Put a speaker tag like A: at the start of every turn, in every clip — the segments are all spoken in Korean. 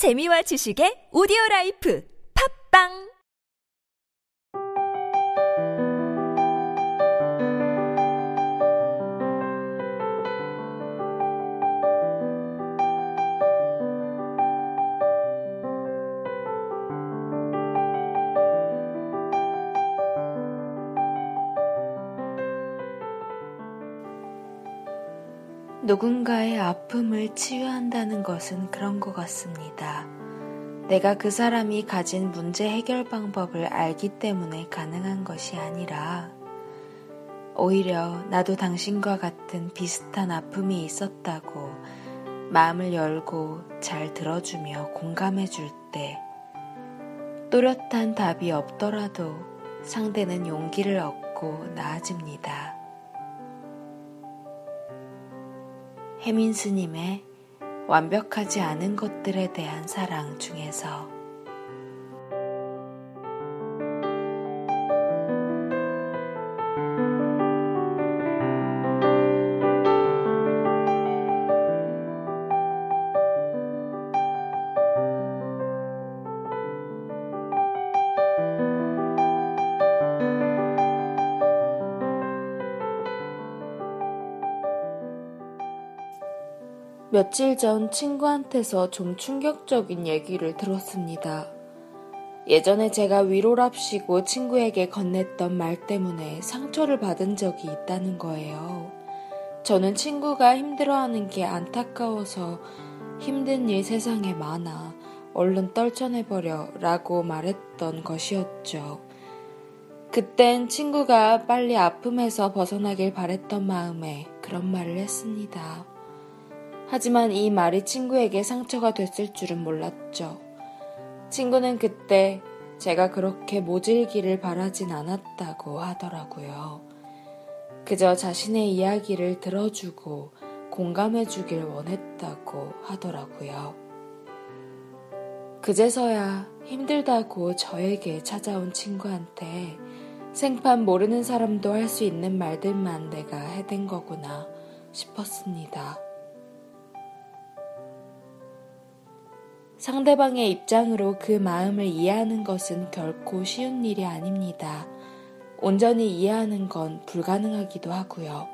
A: 재미와 지식의 오디오 라이프. 팝빵
B: 누군가의 아픔을 치유한다는 것은 그런 것 같습니다. 내가 그 사람이 가진 문제 해결 방법을 알기 때문에 가능한 것이 아니라, 오히려 나도 당신과 같은 비슷한 아픔이 있었다고 마음을 열고 잘 들어주며 공감해 줄 때, 또렷한 답이 없더라도 상대는 용기를 얻고 나아집니다. 혜민 스님의 완벽하지 않은 것들에 대한 사랑 중에서 며칠 전 친구한테서 좀 충격적인 얘기를 들었습니다. 예전에 제가 위로랍시고 친구에게 건넸던 말 때문에 상처를 받은 적이 있다는 거예요. 저는 친구가 힘들어하는 게 안타까워서 힘든 일 세상에 많아 얼른 떨쳐내버려 라고 말했던 것이었죠. 그땐 친구가 빨리 아픔에서 벗어나길 바랬던 마음에 그런 말을 했습니다. 하지만 이 말이 친구에게 상처가 됐을 줄은 몰랐죠. 친구는 그때 제가 그렇게 모질기를 바라진 않았다고 하더라고요. 그저 자신의 이야기를 들어주고 공감해 주길 원했다고 하더라고요. 그제서야 힘들다고 저에게 찾아온 친구한테 생판 모르는 사람도 할 수 있는 말들만 내가 해댄 거구나 싶었습니다. 상대방의 입장으로 그 마음을 이해하는 것은 결코 쉬운 일이 아닙니다. 온전히 이해하는 건 불가능하기도 하고요.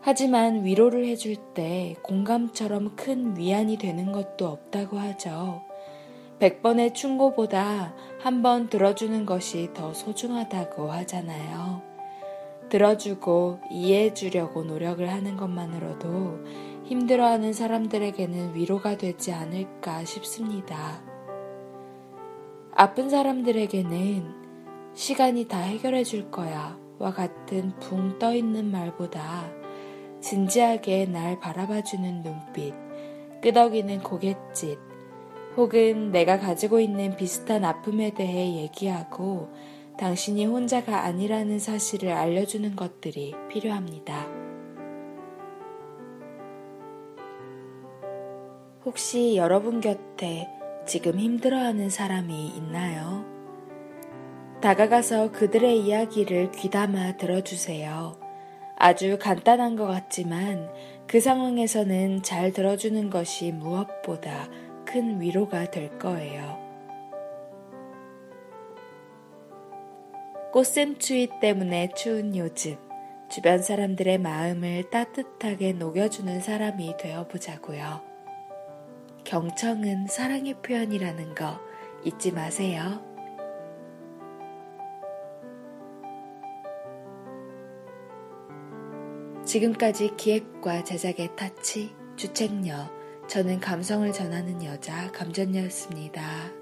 B: 하지만 위로를 해줄 때 공감처럼 큰 위안이 되는 것도 없다고 하죠. 100번의 충고보다 한 번 들어주는 것이 더 소중하다고 하잖아요. 들어주고 이해해주려고 노력을 하는 것만으로도 힘들어하는 사람들에게는 위로가 되지 않을까 싶습니다. 아픈 사람들에게는 시간이 다 해결해 줄 거야 와 같은 붕 떠 있는 말보다 진지하게 날 바라봐 주는 눈빛, 끄덕이는 고갯짓, 혹은 내가 가지고 있는 비슷한 아픔에 대해 얘기하고 당신이 혼자가 아니라는 사실을 알려주는 것들이 필요합니다. 혹시 여러분 곁에 지금 힘들어하는 사람이 있나요? 다가가서 그들의 이야기를 귀담아 들어주세요. 아주 간단한 것 같지만 그 상황에서는 잘 들어주는 것이 무엇보다 큰 위로가 될 거예요. 꽃샘추위 때문에 추운 요즘, 주변 사람들의 마음을 따뜻하게 녹여주는 사람이 되어보자고요. 경청은 사랑의 표현이라는 거 잊지 마세요. 지금까지 기획과 제작의 타치, 주책녀, 저는 감성을 전하는 여자 감전녀였습니다.